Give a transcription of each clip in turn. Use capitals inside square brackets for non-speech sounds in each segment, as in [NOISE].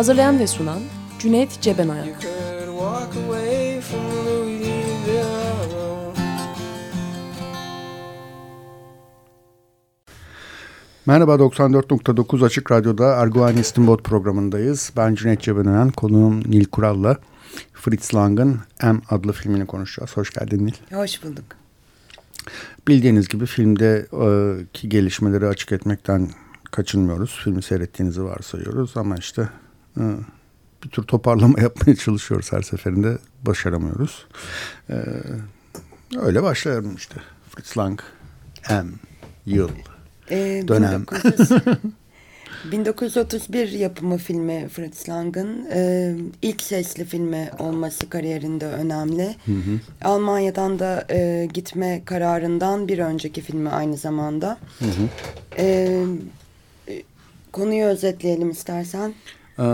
Hazırlayan ve sunan Cüneyt Cebenayak. Merhaba 94.9 Açık Radyo'da Arguani İstinbot programındayız. Ben Cüneyt Cebenayan, konuğum Nil Kural'la Fritz Lang'ın M adlı filmini konuşacağız. Hoş geldin Nil. Hoş bulduk. Bildiğiniz gibi filmdeki gelişmeleri açık etmekten kaçınmıyoruz. Filmi seyrettiğinizi varsayıyoruz ama işte e, bir tür toparlama [LAUGHS] yapmaya çalışıyoruz her seferinde. Başaramıyoruz. E, öyle başlayalım işte. Fritz Lang, M, yıl, ee, dönem. 1900, 1931 yapımı filmi Fritz Lang'ın e, ilk sesli filmi olması kariyerinde önemli. Hı hı. Almanya'dan da e, gitme kararından bir önceki filmi aynı zamanda. Hı hı. E, Konuyu özetleyelim istersen. Ee,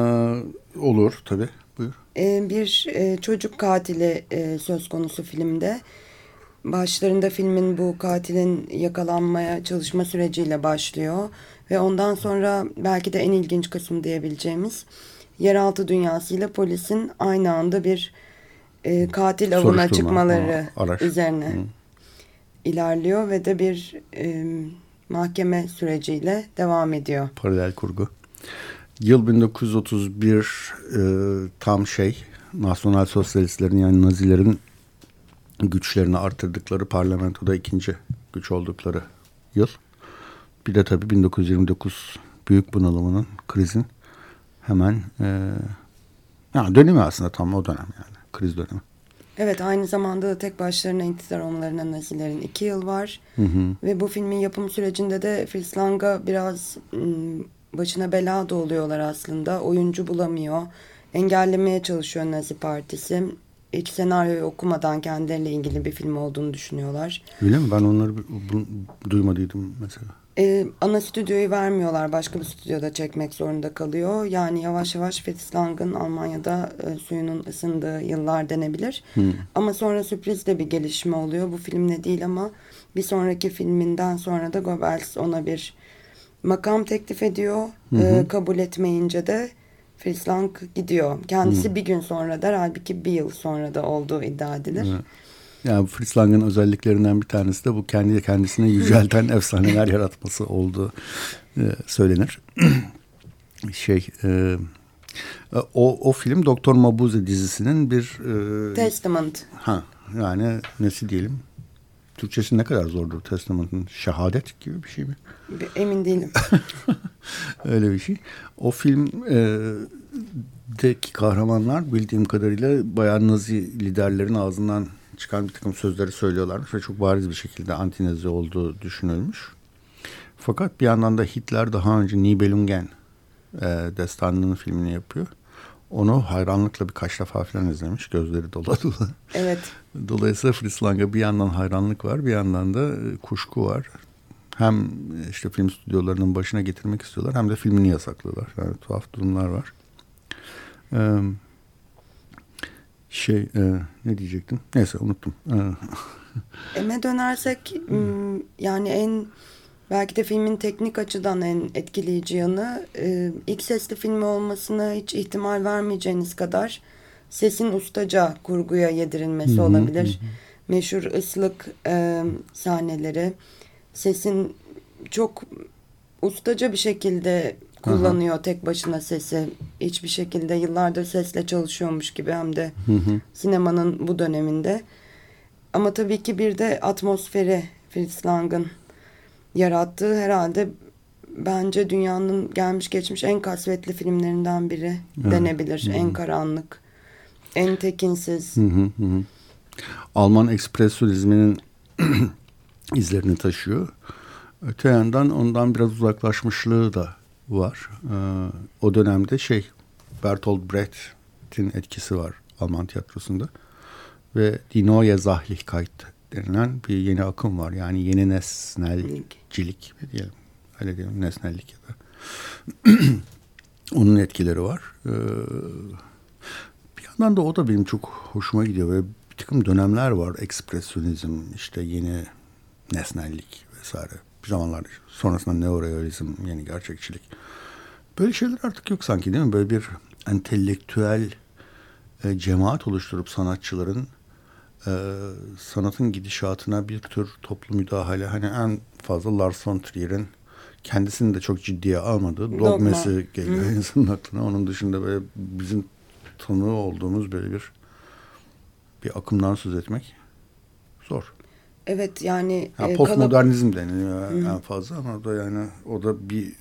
olur tabii. Buyur. Ee, bir e, çocuk katili e, söz konusu filmde. Başlarında filmin bu katilin yakalanmaya çalışma süreciyle başlıyor. Ve ondan sonra belki de en ilginç kısım diyebileceğimiz yeraltı dünyasıyla polisin aynı anda bir e, katil avına çıkmaları ha, üzerine Hı. ilerliyor ve de bir e, mahkeme süreciyle devam ediyor. Paralel kurgu. Yıl 1931 e, tam şey Nasyonal Sosyalistlerin yani Nazilerin güçlerini artırdıkları parlamentoda ikinci güç oldukları yıl. Bir de tabii 1929 büyük bunalımının, krizin hemen e, yani dönemi aslında tam o dönem yani kriz dönemi. Evet aynı zamanda da tek başlarına iktidar onlarına Nazilerin iki yıl var. Hı hı. Ve bu filmin yapım sürecinde de Fritz Lang'a biraz başına bela da oluyorlar aslında. Oyuncu bulamıyor. Engellemeye çalışıyor Nazi Partisi. Hiç senaryoyu okumadan kendileriyle ilgili bir film olduğunu düşünüyorlar. Öyle mi? Ben onları duymadıydım mesela e, ana stüdyoyu vermiyorlar. Başka bir stüdyoda çekmek zorunda kalıyor. Yani yavaş yavaş Fritz Lang'ın Almanya'da e, suyunun ısındığı yıllar denebilir. Hmm. Ama sonra sürpriz de bir gelişme oluyor. Bu filmle değil ama bir sonraki filminden sonra da Goebbels ona bir makam teklif ediyor. Hmm. E, kabul etmeyince de Fritz Lang gidiyor. Kendisi hmm. bir gün sonra der halbuki bir yıl sonra da olduğu iddia edilir. Hmm. Yani Fritz Lang'ın özelliklerinden bir tanesi de bu kendi kendisine yücelten [LAUGHS] efsaneler yaratması olduğu e, söylenir. [CLEARS THROAT] şey e, o, o film Doktor Mabuse dizisinin bir e, Testament. Ha yani nesi diyelim? Türkçesi ne kadar zordur Testament'ın? Şehadet gibi bir şey mi? Emin değilim. [LAUGHS] Öyle bir şey. O film e, deki kahramanlar bildiğim kadarıyla bayağı Nazi liderlerin ağzından çıkan bir takım sözleri söylüyorlarmış ve çok bariz bir şekilde antinezi olduğu düşünülmüş. Fakat bir yandan da Hitler daha önce Nibelungen e, destanının filmini yapıyor. Onu hayranlıkla birkaç defa falan izlemiş. Gözleri dola dola. [LAUGHS] Evet. Dolayısıyla Fritz Lang'a bir yandan hayranlık var, bir yandan da e, kuşku var. Hem işte film stüdyolarının başına getirmek istiyorlar hem de filmini yasaklıyorlar. Yani tuhaf durumlar var. Ee, şey e, ne diyecektim? Neyse unuttum. Eme dönersek yani en belki de filmin teknik açıdan en etkileyici yanı e, ilk sesli filmi olmasına hiç ihtimal vermeyeceğiniz kadar sesin ustaca kurguya yedirilmesi olabilir. Meşhur ıslık e, sahneleri sesin çok ustaca bir şekilde kullanıyor Aha. tek başına sesi. Hiçbir şekilde yıllardır sesle çalışıyormuş gibi hem de hı hı. sinemanın bu döneminde. Ama tabii ki bir de atmosferi Fritz Lang'ın yarattığı herhalde bence dünyanın gelmiş geçmiş en kasvetli filmlerinden biri evet. denebilir. Hı hı. En karanlık, en tekinsiz. Hı hı hı. Alman ekspresyonizminin [CLEARS THROAT] izlerini taşıyor. Öte yandan ondan biraz uzaklaşmışlığı da var. E, o dönemde şey Bertolt Brecht'in etkisi var Alman tiyatrosunda. Ve Die Neue Sachlichkeit denilen bir yeni akım var. Yani yeni nesnelcilik mi diyelim. Öyle diyelim nesnellik ya da. [CLEARS THROAT] Onun etkileri var. Ee, bir yandan da o da benim çok hoşuma gidiyor. Ve bir takım dönemler var. Ekspresyonizm, işte yeni nesnellik vesaire. Bir zamanlar sonrasında neorealizm, yeni gerçekçilik. Böyle şeyler artık yok sanki değil mi? Böyle bir entelektüel e, cemaat oluşturup sanatçıların e, sanatın gidişatına bir tür toplu müdahale. Hani en fazla Lars von Trier'in kendisini de çok ciddiye almadığı dogması geliyor Hı. insanın aklına. Onun dışında böyle bizim tanığı olduğumuz böyle bir bir akımdan söz etmek zor. Evet yani yani e, postmodernizm kalıp... deniliyor Hı. en fazla ama o da yani o da bir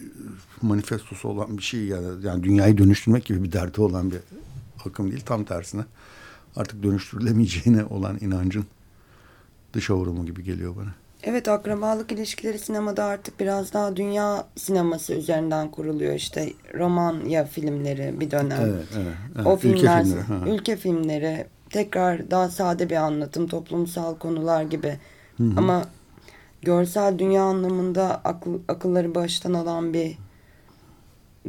manifestosu olan bir şey yani yani dünyayı dönüştürmek gibi bir derdi olan bir akım değil tam tersine artık dönüştürülemeyeceğine olan inancın dışa vurumu gibi geliyor bana. Evet akrabalık ilişkileri sinemada artık biraz daha dünya sineması üzerinden kuruluyor işte roman ya filmleri bir dönem. Evet, evet, evet. O filmler, ülke filmleri, ülke filmleri tekrar daha sade bir anlatım, toplumsal konular gibi. Hı hı. Ama görsel dünya anlamında akıl, akılları baştan alan bir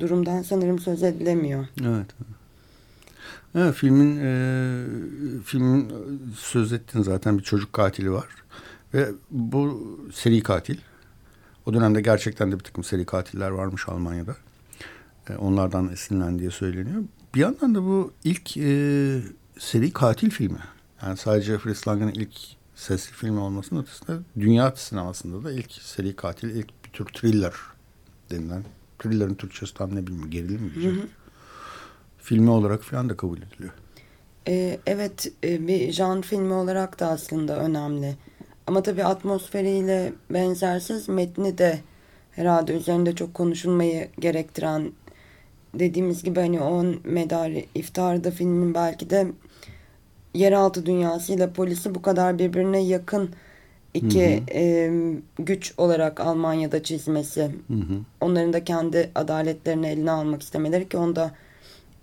durumdan sanırım söz edilemiyor. Evet. Evet filmin e, filmin söz ettin zaten bir çocuk katili var ve bu seri katil. O dönemde gerçekten de bir takım seri katiller varmış Almanya'da. E, onlardan esinlendiği söyleniyor. Bir yandan da bu ilk e, seri katil filmi. Yani sadece Fritz Lang'ın ilk sesli filmi olmasının ötesinde dünya sinemasında da ilk seri katil, ilk bir tür thriller denilen. Thriller'ın Türkçesi tam ne bilmiyorum. Gerilim mi diyeceğim. Hı hı filmi olarak falan da kabul ediliyor. Ee, evet e, bir jan filmi olarak da aslında önemli. Ama tabii atmosferiyle benzersiz metni de herhalde üzerinde çok konuşulmayı gerektiren dediğimiz gibi hani on medar iftarda filmin belki de yeraltı dünyasıyla polisi bu kadar birbirine yakın iki hı hı. E, güç olarak Almanya'da çizmesi. Hı hı. Onların da kendi adaletlerini eline almak istemeleri ki onda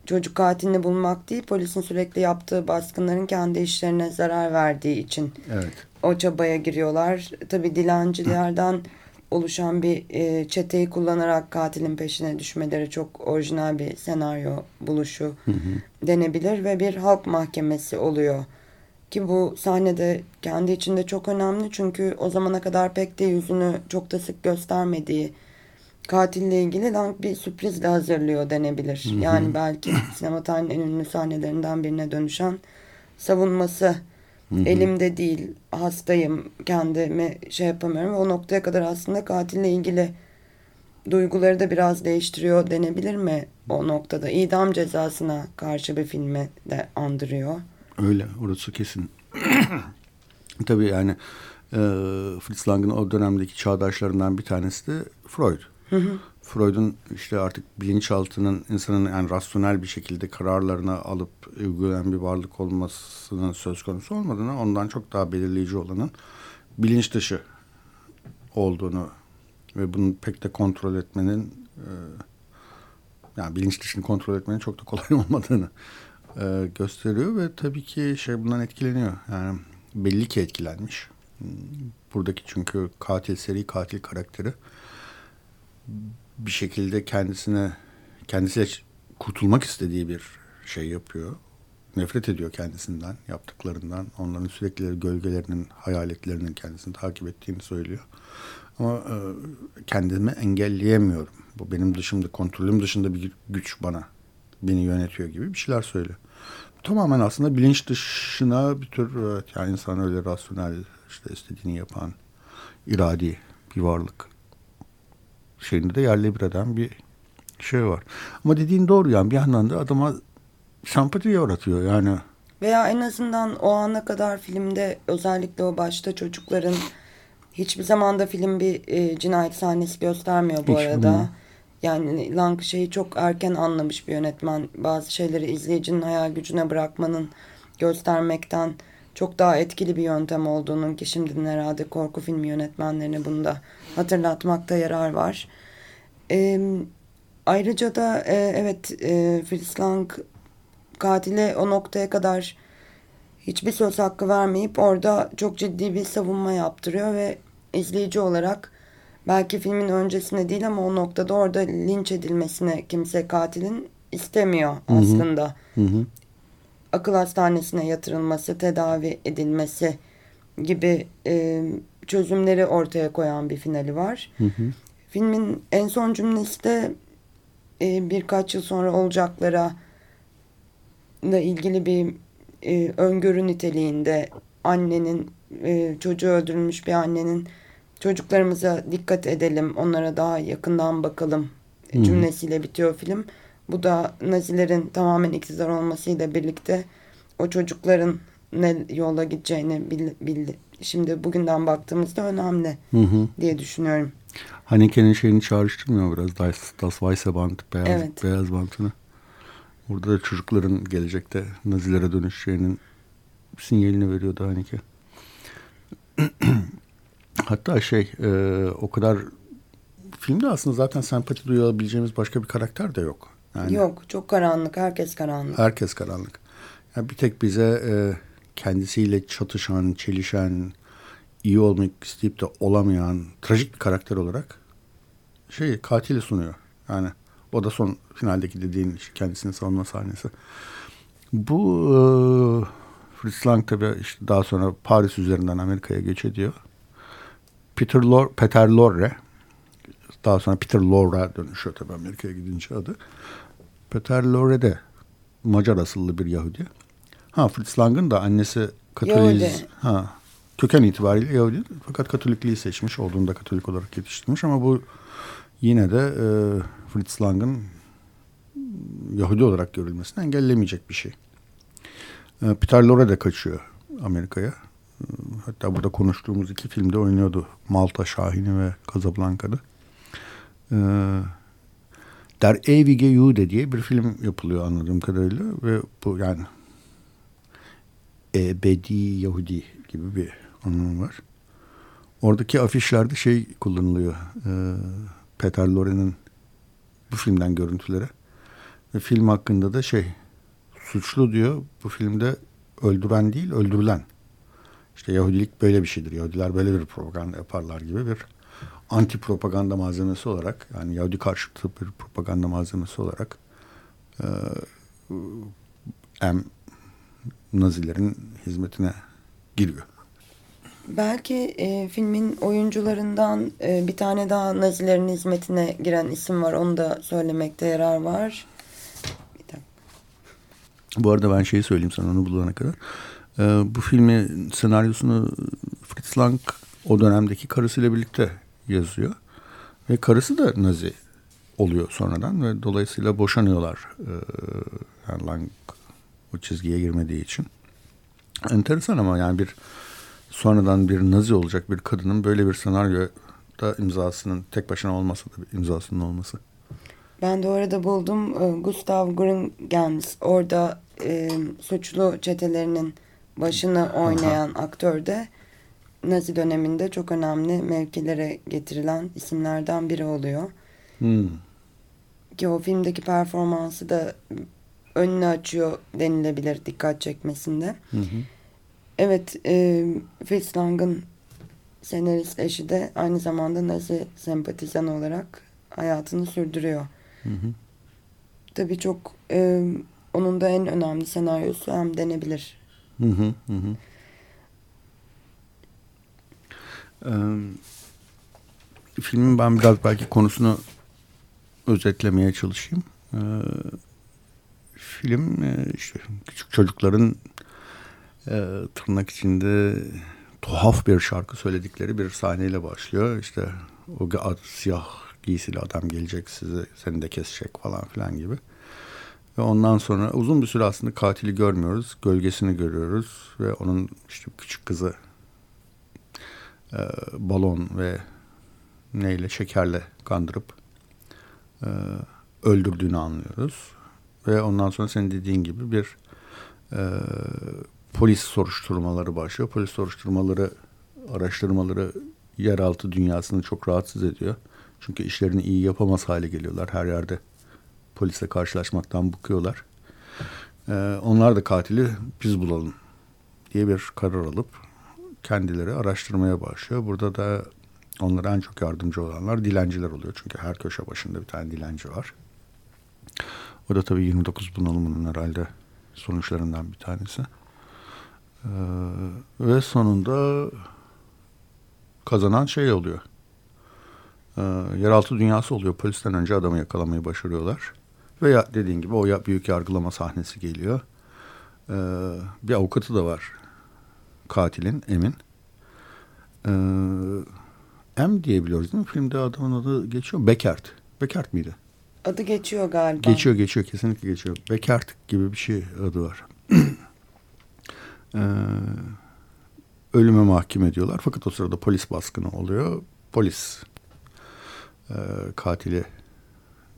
çocuk katilini bulmak değil polisin sürekli yaptığı baskınların kendi işlerine zarar verdiği için evet. o çabaya giriyorlar. Tabi dilencilerden oluşan bir e, çeteyi kullanarak katilin peşine düşmeleri çok orijinal bir senaryo buluşu hı hı. denebilir ve bir halk mahkemesi oluyor. Ki bu sahnede kendi içinde çok önemli çünkü o zamana kadar pek de yüzünü çok da sık göstermediği katille ilgili bir sürprizle hazırlıyor denebilir. Hı hı. Yani belki [CLEARS THROAT] sinema tarihinin en ünlü sahnelerinden birine dönüşen savunması hı hı. elimde değil hastayım kendimi şey yapamıyorum. O noktaya kadar aslında katille ilgili duyguları da biraz değiştiriyor denebilir mi o noktada? İdam cezasına karşı bir filme de andırıyor. Öyle orası kesin. [CLEARS THROAT] Tabii yani e, Fritz Lang'ın o dönemdeki çağdaşlarından bir tanesi de Freud. Freud'un işte artık bilinçaltının insanın yani rasyonel bir şekilde kararlarına alıp uygulayan bir varlık olmasının söz konusu olmadığını ondan çok daha belirleyici olanın bilinç dışı olduğunu ve bunu pek de kontrol etmenin e, yani bilinç dışını kontrol etmenin çok da kolay [LAUGHS] olmadığını e, gösteriyor ve tabii ki şey bundan etkileniyor. Yani belli ki etkilenmiş. Buradaki çünkü katil seri katil karakteri bir şekilde kendisine kendisiyle kurtulmak istediği bir şey yapıyor. Nefret ediyor kendisinden, yaptıklarından. Onların sürekli gölgelerinin, hayaletlerinin kendisini takip ettiğini söylüyor. Ama e, kendimi engelleyemiyorum. Bu benim dışımda, kontrolüm dışında bir güç bana, beni yönetiyor gibi bir şeyler söylüyor. Tamamen aslında bilinç dışına bir tür, yani insan öyle rasyonel, işte istediğini yapan, iradi bir varlık şeyinde de yerle bir eden bir şey var. Ama dediğin doğru yani bir yandan da adama sempati yaratıyor yani. Veya en azından o ana kadar filmde özellikle o başta çocukların hiçbir zamanda film bir e, cinayet sahnesi göstermiyor bu Hiç, arada. Hı. Yani Lang şeyi çok erken anlamış bir yönetmen. Bazı şeyleri izleyicinin hayal gücüne bırakmanın göstermekten çok daha etkili bir yöntem olduğunun ki şimdiden herhalde korku filmi yönetmenlerine bunu da hatırlatmakta yarar var. Ee, ayrıca da e, evet e, Fritz Lang katile o noktaya kadar hiçbir söz hakkı vermeyip orada çok ciddi bir savunma yaptırıyor ve izleyici olarak belki filmin öncesinde değil ama o noktada orada linç edilmesine kimse katilin istemiyor aslında. Hı hı. Akıl hastanesine yatırılması, tedavi edilmesi gibi e, çözümleri ortaya koyan bir finali var. Hı hı. Filmin en son cümlesi de e, birkaç yıl sonra olacaklara da ilgili bir e, öngörü niteliğinde annenin e, çocuğu öldürülmüş bir annenin çocuklarımıza dikkat edelim onlara daha yakından bakalım cümlesiyle bitiyor film. Bu da Nazilerin tamamen iktidar olmasıyla birlikte o çocukların ne yola gideceğini bildi. Şimdi bugünden baktığımızda önemli hı hı. diye düşünüyorum. Haneke'nin şeyini çağrıştırmıyor biraz Das, das Weiße Band, beyaz, evet. beyaz bantını. Orada da çocukların gelecekte Nazilere dönüşeceğinin sinyalini veriyordu Haneke. [CLEARS THROAT] Hatta şey e, o kadar filmde aslında zaten sempati duyabileceğimiz başka bir karakter de yok. Yani, yok çok karanlık herkes karanlık. Herkes karanlık. Yani bir tek bize e, kendisiyle çatışan, çelişen, iyi olmak isteyip de olamayan trajik bir karakter olarak şey katili sunuyor. Yani o da son finaldeki dediğin kendisini savunma sahnesi. Bu e, Fritz Lang tabi işte daha sonra Paris üzerinden Amerika'ya göç ediyor. Peter Lor Peter Lorre daha sonra Peter Lorre dönüşüyor tabi Amerika'ya gidince adı. Peter Lorre de Macar asıllı bir Yahudi. Ha Fritz Lang'ın da annesi Katoliz. Ha köken itibariyle Yahudi fakat Katolikliği seçmiş olduğunda Katolik olarak yetiştirmiş ama bu yine de e, Fritz Lang'ın Yahudi olarak görülmesini engellemeyecek bir şey. E, Peter Lorre de kaçıyor Amerika'ya. E, hatta burada konuştuğumuz iki filmde oynuyordu. Malta Şahini ve Casablanca'da. E, Der Ewige Jude diye bir film yapılıyor anladığım kadarıyla ve bu yani ebedi Yahudi gibi bir anlamı var. Oradaki afişlerde şey kullanılıyor. E, Peter Lorre'nin bu filmden görüntülere. Ve film hakkında da şey suçlu diyor bu filmde öldüren değil öldürülen. İşte Yahudilik böyle bir şeydir. Yahudiler böyle bir propaganda yaparlar gibi bir anti propaganda malzemesi olarak yani Yahudi karşıtı bir propaganda malzemesi olarak e, hem Nazilerin hizmetine giriyor. Belki e, filmin oyuncularından e, bir tane daha Nazilerin hizmetine giren isim var. Onu da söylemekte yarar var. Bu arada ben şeyi söyleyeyim sana onu bulana kadar. E, bu filmin senaryosunu Fritz Lang o dönemdeki karısıyla birlikte yazıyor. Ve karısı da Nazi oluyor sonradan ve dolayısıyla boşanıyorlar. Yani Lang o çizgiye girmediği için. Enteresan ama yani bir sonradan bir nazi olacak bir kadının böyle bir senaryoda imzasının tek başına olması da imzasının olması. Ben de orada buldum Gustav Grüngens orada e, suçlu çetelerinin başını oynayan aktör de Nazi döneminde çok önemli mevkilere getirilen isimlerden biri oluyor. Hmm. Ki o filmdeki performansı da önünü açıyor denilebilir dikkat çekmesinde. Hı hı. Evet, e, Fritz Lang'ın senarist eşi de aynı zamanda Nazi sempatizan olarak hayatını sürdürüyor. Hı hı. Tabii çok e, onun da en önemli senaryosu hem denebilir. Hı hı hı. Ee, filmin ben biraz belki konusunu özetlemeye çalışayım. Ee, film işte küçük çocukların e, tırnak içinde tuhaf bir şarkı söyledikleri bir sahneyle başlıyor. İşte o siyah giysili adam gelecek sizi seni de kesecek falan filan gibi. Ve ondan sonra uzun bir süre aslında katili görmüyoruz. Gölgesini görüyoruz ve onun işte küçük kızı e, balon ve neyle şekerle kandırıp e, öldürdüğünü anlıyoruz. Ve ondan sonra senin dediğin gibi bir e, polis soruşturmaları başlıyor. Polis soruşturmaları, araştırmaları yeraltı dünyasını çok rahatsız ediyor. Çünkü işlerini iyi yapamaz hale geliyorlar. Her yerde polisle karşılaşmaktan bıkıyorlar. Ee, onlar da katili biz bulalım diye bir karar alıp kendileri araştırmaya başlıyor. Burada da onlara en çok yardımcı olanlar dilenciler oluyor. Çünkü her köşe başında bir tane dilenci var. O da tabii 29 bunalımının herhalde sonuçlarından bir tanesi. Ee, ve sonunda kazanan şey oluyor. Ee, yeraltı dünyası oluyor. Polisten önce adamı yakalamayı başarıyorlar. Ve ya, dediğin gibi o büyük yargılama sahnesi geliyor. Ee, bir avukatı da var katilin Emin. Ee, M diyebiliyoruz değil mi? Filmde adamın adı geçiyor. Bekert. Bekert miydi? Adı geçiyor galiba. Geçiyor geçiyor kesinlikle geçiyor. Bekert gibi bir şey adı var. [CLEARS THROAT] ee, ölüme mahkum ediyorlar. Fakat o sırada polis baskını oluyor. Polis e, katili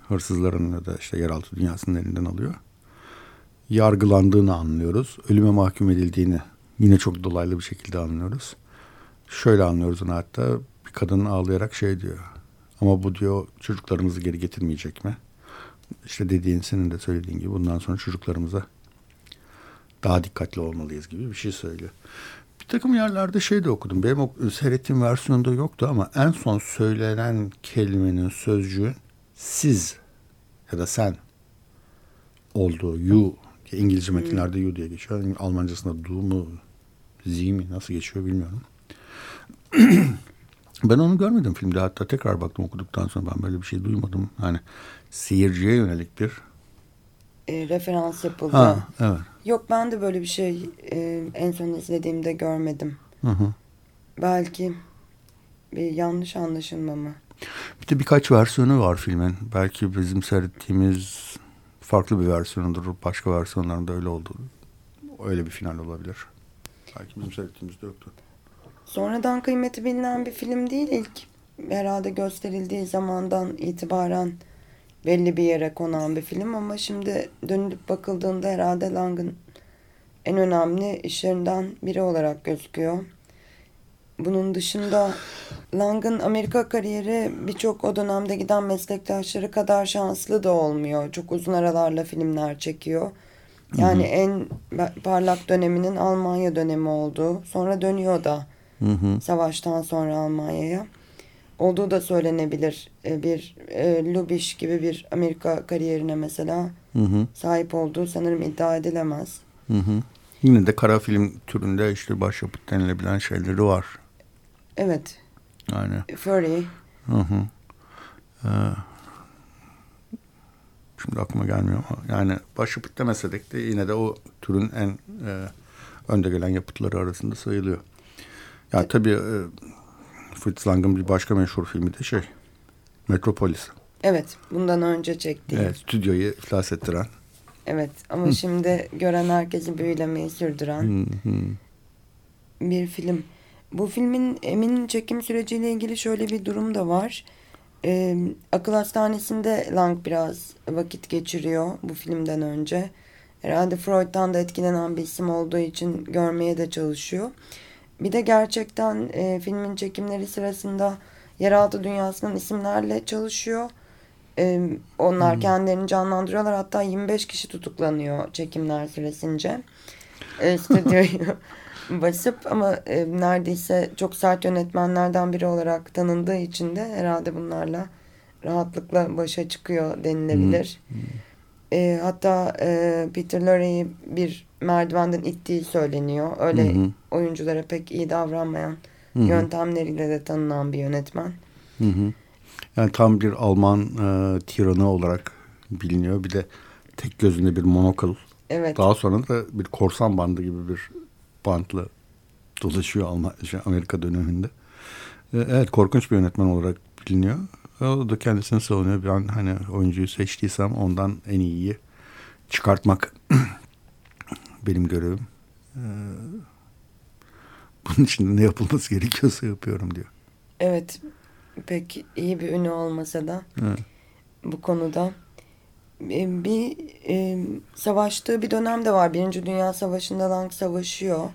hırsızların da işte yeraltı dünyasının elinden alıyor. Yargılandığını anlıyoruz. Ölüme mahkum edildiğini yine çok dolaylı bir şekilde anlıyoruz. Şöyle anlıyoruz onu hatta bir kadın ağlayarak şey diyor. Ama bu diyor çocuklarımızı geri getirmeyecek mi? İşte dediğin senin de söylediğin gibi bundan sonra çocuklarımıza daha dikkatli olmalıyız gibi bir şey söylüyor. Bir takım yerlerde şey de okudum. Benim o, seyrettiğim versiyonda yoktu ama en son söylenen kelimenin sözcüğün siz ya da sen olduğu you İngilizce metinlerde you diye geçiyor. Almancasında do mu z mi nasıl geçiyor bilmiyorum. [CLEARS THROAT] ben onu görmedim filmde. Hatta tekrar baktım okuduktan sonra ben böyle bir şey duymadım. Hani seyirciye yönelik bir e, referans yapıldı. Ha, evet. Yok ben de böyle bir şey e, en son izlediğimde görmedim. Hı hı. Belki bir yanlış anlaşılma mı? Bir de birkaç versiyonu var filmin. Belki bizim seyrettiğimiz farklı bir versiyonudur. Başka versiyonlarında öyle oldu. Öyle bir final olabilir. Belki bizim seyrettiğimizde yoktu. Sonradan kıymeti bilinen bir film değil ilk herhalde gösterildiği zamandan itibaren belli bir yere konan bir film ama şimdi dönülüp bakıldığında herhalde Lang'ın en önemli işlerinden biri olarak gözüküyor. Bunun dışında Lang'ın Amerika kariyeri birçok o dönemde giden meslektaşları kadar şanslı da olmuyor. Çok uzun aralarla filmler çekiyor. Yani hı hı. en parlak döneminin Almanya dönemi oldu. Sonra dönüyor da hı hı. savaştan sonra Almanya'ya. Olduğu da söylenebilir. E, bir e, Lubiş gibi bir Amerika kariyerine mesela hı hı. sahip olduğu sanırım iddia edilemez. Hı hı. Yine de kara film türünde işte başyapıt denilebilen şeyleri var. Evet. Yani. Furry. Hı hı. Ee, şimdi aklıma gelmiyor ama yani başyapıt demesek de yine de o türün en e, önde gelen yapıtları arasında sayılıyor. Ya yani tabii e, Fritz Lang'ın bir başka meşhur filmi de şey Metropolis. Evet bundan önce çektiği. Evet stüdyoyu iflas ettiren. Evet ama Hı. şimdi gören herkesi büyülemeyi sürdüren Hı. bir film. Bu filmin Emin çekim süreciyle ilgili şöyle bir durum da var. Ee, akıl hastanesinde Lang biraz vakit geçiriyor bu filmden önce. Herhalde Freud'dan da etkilenen bir isim olduğu için görmeye de çalışıyor. Bir de gerçekten e, filmin çekimleri sırasında yeraltı dünyasının isimlerle çalışıyor. E, onlar hmm. kendilerini canlandırıyorlar. Hatta 25 kişi tutuklanıyor çekimler süresince. E, stüdyoyu [LAUGHS] basıp ama e, neredeyse çok sert yönetmenlerden biri olarak tanındığı için de herhalde bunlarla rahatlıkla başa çıkıyor denilebilir. Hmm. E, hatta e, Peter Lorre'yi bir merdivenden ittiği söyleniyor. Öyle oyunculara pek iyi davranmayan hı. yöntemleriyle de tanınan bir yönetmen. Yani tam bir Alman e, tiranı olarak biliniyor. Bir de tek gözünde bir monokl. Evet. Daha sonra da bir korsan bandı gibi bir bantla dolaşıyor Alman, şey, Amerika döneminde. E, evet korkunç bir yönetmen olarak biliniyor. O da kendisini savunuyor. Ben hani oyuncuyu seçtiysem ondan en iyiyi çıkartmak [CLEARS THROAT] benim görevim. Ee, bunun için ne yapılması gerekiyorsa yapıyorum diyor. Evet. Pek iyi bir ünü olmasa da evet. bu konuda e, bir e, savaştığı bir dönem de var. Birinci Dünya Savaşı'nda Lang savaşıyor.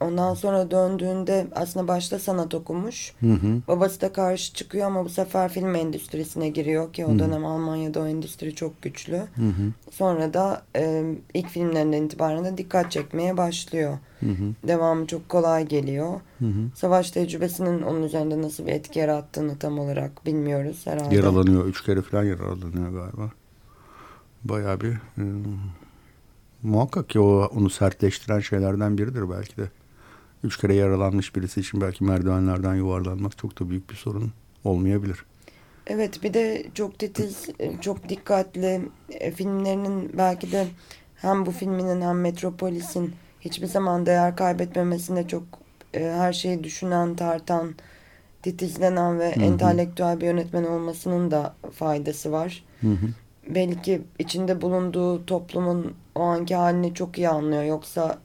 Ondan sonra döndüğünde aslında başta sanat okumuş. Hı hı. Babası da karşı çıkıyor ama bu sefer film endüstrisine giriyor ki o dönem Almanya'da o endüstri çok güçlü. Hı hı. Sonra da e, ilk filmlerinden itibaren de dikkat çekmeye başlıyor. Hı hı. Devamı çok kolay geliyor. Hı hı. Savaş tecrübesinin onun üzerinde nasıl bir etki yarattığını tam olarak bilmiyoruz herhalde. Yaralanıyor. Üç kere falan yaralanıyor galiba. Bayağı bir e, muhakkak ki o onu sertleştiren şeylerden biridir belki de. Üç kere yaralanmış birisi için belki merdivenlerden yuvarlanmak çok da büyük bir sorun olmayabilir. Evet bir de çok titiz, çok dikkatli e, filmlerinin belki de hem bu filminin hem Metropolis'in hiçbir zaman değer kaybetmemesinde çok e, her şeyi düşünen, tartan, titizlenen ve Hı hı. entelektüel bir yönetmen olmasının da faydası var. Hı hı. Belki içinde bulunduğu toplumun o anki halini çok iyi anlıyor. Yoksa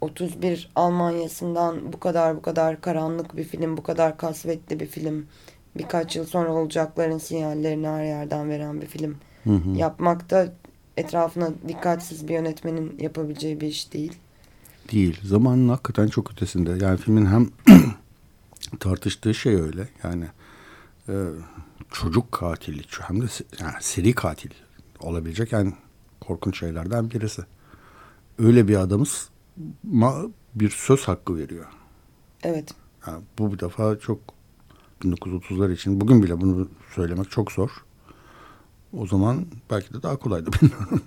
31 Almanya'sından bu kadar bu kadar karanlık bir film, bu kadar kasvetli bir film, birkaç yıl sonra olacakların sinyallerini her yerden veren bir film Hı hı. yapmak da etrafına dikkatsiz bir yönetmenin yapabileceği bir iş değil. Değil. Zamanın hakikaten çok ötesinde. Yani filmin hem [CLEARS THROAT] tartıştığı şey öyle. Yani e, çocuk katili hem de yani seri katil olabilecek en korkunç şeylerden birisi. Öyle bir adamız ma bir söz hakkı veriyor. Evet. Yani bu bir defa çok 1930'lar için bugün bile bunu söylemek çok zor. O zaman belki de daha kolaydı [LAUGHS] bilmiyorum.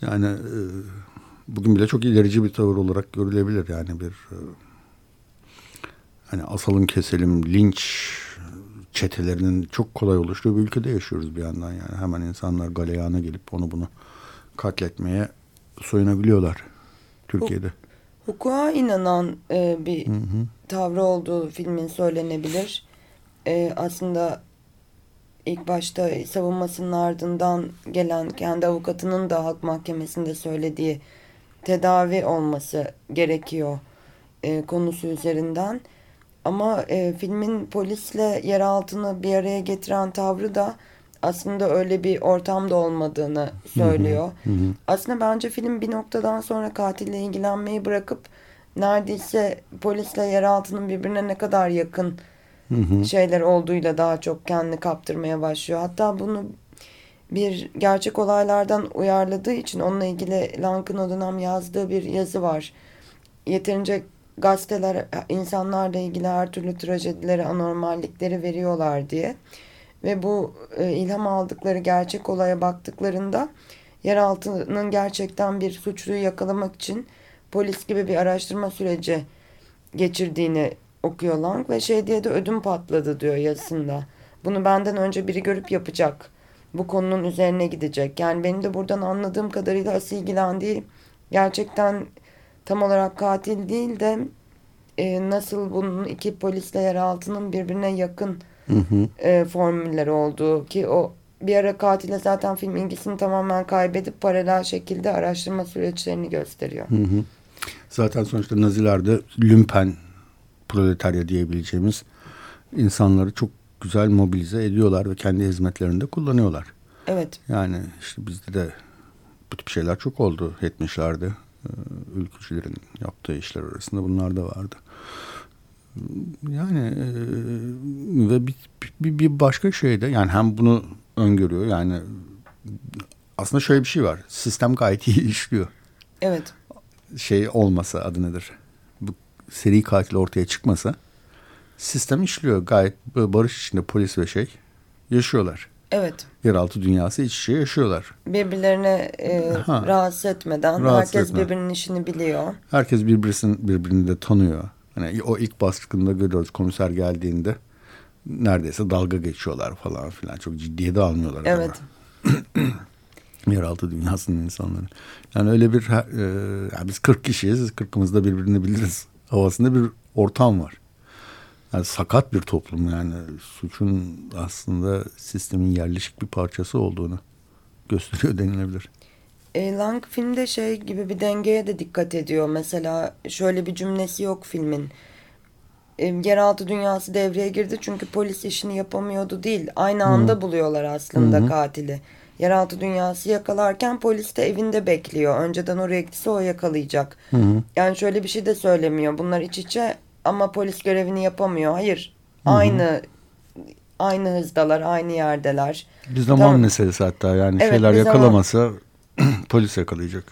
Yani e, bugün bile çok ilerici bir tavır olarak görülebilir yani bir e, hani asalım keselim linç çetelerinin çok kolay oluştuğu bir ülkede yaşıyoruz bir yandan yani hemen insanlar galeyana gelip onu bunu katletmeye soyunabiliyorlar Türkiye'de. Hukuka inanan e, bir tavrı olduğu filmin söylenebilir. E, aslında ilk başta savunmasının ardından gelen kendi avukatının da halk mahkemesinde söylediği tedavi olması gerekiyor e, konusu üzerinden. Ama e, filmin polisle yeraltını bir araya getiren tavrı da aslında öyle bir ortamda olmadığını söylüyor. Hı hı. Aslında bence film bir noktadan sonra katille ilgilenmeyi bırakıp neredeyse polisle yeraltının birbirine ne kadar yakın Hı hı. şeyler olduğuyla daha çok kendini kaptırmaya başlıyor. Hatta bunu bir gerçek olaylardan uyarladığı için onunla ilgili Lank'ın o dönem yazdığı bir yazı var. Yeterince gazeteler insanlarla ilgili her türlü trajedileri, anormallikleri veriyorlar diye. Ve bu e, ilham aldıkları gerçek olaya baktıklarında yeraltının gerçekten bir suçluyu yakalamak için polis gibi bir araştırma süreci geçirdiğini okuyor Lang ve şey diye de ödüm patladı diyor yazısında. Bunu benden önce biri görüp yapacak. Bu konunun üzerine gidecek. Yani benim de buradan anladığım kadarıyla asıl ilgilendiği gerçekten tam olarak katil değil de e, nasıl bunun iki polisle yeraltının birbirine yakın Hı hı. e, formülleri olduğu ki o bir ara katile zaten film ilgisini tamamen kaybedip paralel şekilde araştırma süreçlerini gösteriyor. Hı hı. Zaten sonuçta Nazilerde lümpen proletarya diyebileceğimiz insanları çok güzel mobilize ediyorlar ve kendi hizmetlerinde kullanıyorlar. Evet. Yani işte bizde de bu tip şeyler çok oldu 70'lerde. Ee, Ülkücülerin yaptığı işler arasında bunlar da vardı. Yani e, ve bir, bir, bir başka şey de yani hem bunu öngörüyor yani aslında şöyle bir şey var. Sistem gayet iyi [LAUGHS] işliyor. Evet. Şey olmasa adı nedir? Bu seri katil ortaya çıkmasa sistem işliyor. Gayet barış içinde polis ve şey yaşıyorlar. Evet. Yeraltı dünyası iç içe yaşıyorlar. Birbirlerine e, Ha. rahatsız etmeden Rahatsız herkes etme. birbirinin işini biliyor. Herkes birbirini, birbirini de tanıyor. Hani o ilk baskında görüyoruz komiser geldiğinde neredeyse dalga geçiyorlar falan filan. Çok ciddiye de almıyorlar. Evet. [CLEARS THROAT] Yeraltı dünyasının insanları. Yani öyle bir e, yani biz 40 kişiyiz. 40'ımız da birbirini biliriz. Havasında bir ortam var. Yani sakat bir toplum yani. Suçun aslında sistemin yerleşik bir parçası olduğunu gösteriyor denilebilir. E, Lang filmde şey gibi bir dengeye de dikkat ediyor. Mesela şöyle bir cümlesi yok filmin. E, yeraltı dünyası devreye girdi çünkü polis işini yapamıyordu değil. Aynı anda buluyorlar aslında Hı hı. katili. yeraltı dünyası yakalarken polis de evinde bekliyor. Önceden oraya gitse o yakalayacak. Hı hı. Yani şöyle bir şey de söylemiyor. Bunlar iç içe ama polis görevini yapamıyor. Hayır. Hı hı. Aynı aynı hızdalar, aynı yerdeler. Bir zaman tamam. meselesi hatta yani evet, şeyler yakalamasa [CLEARS THROAT] polis yakalayacak.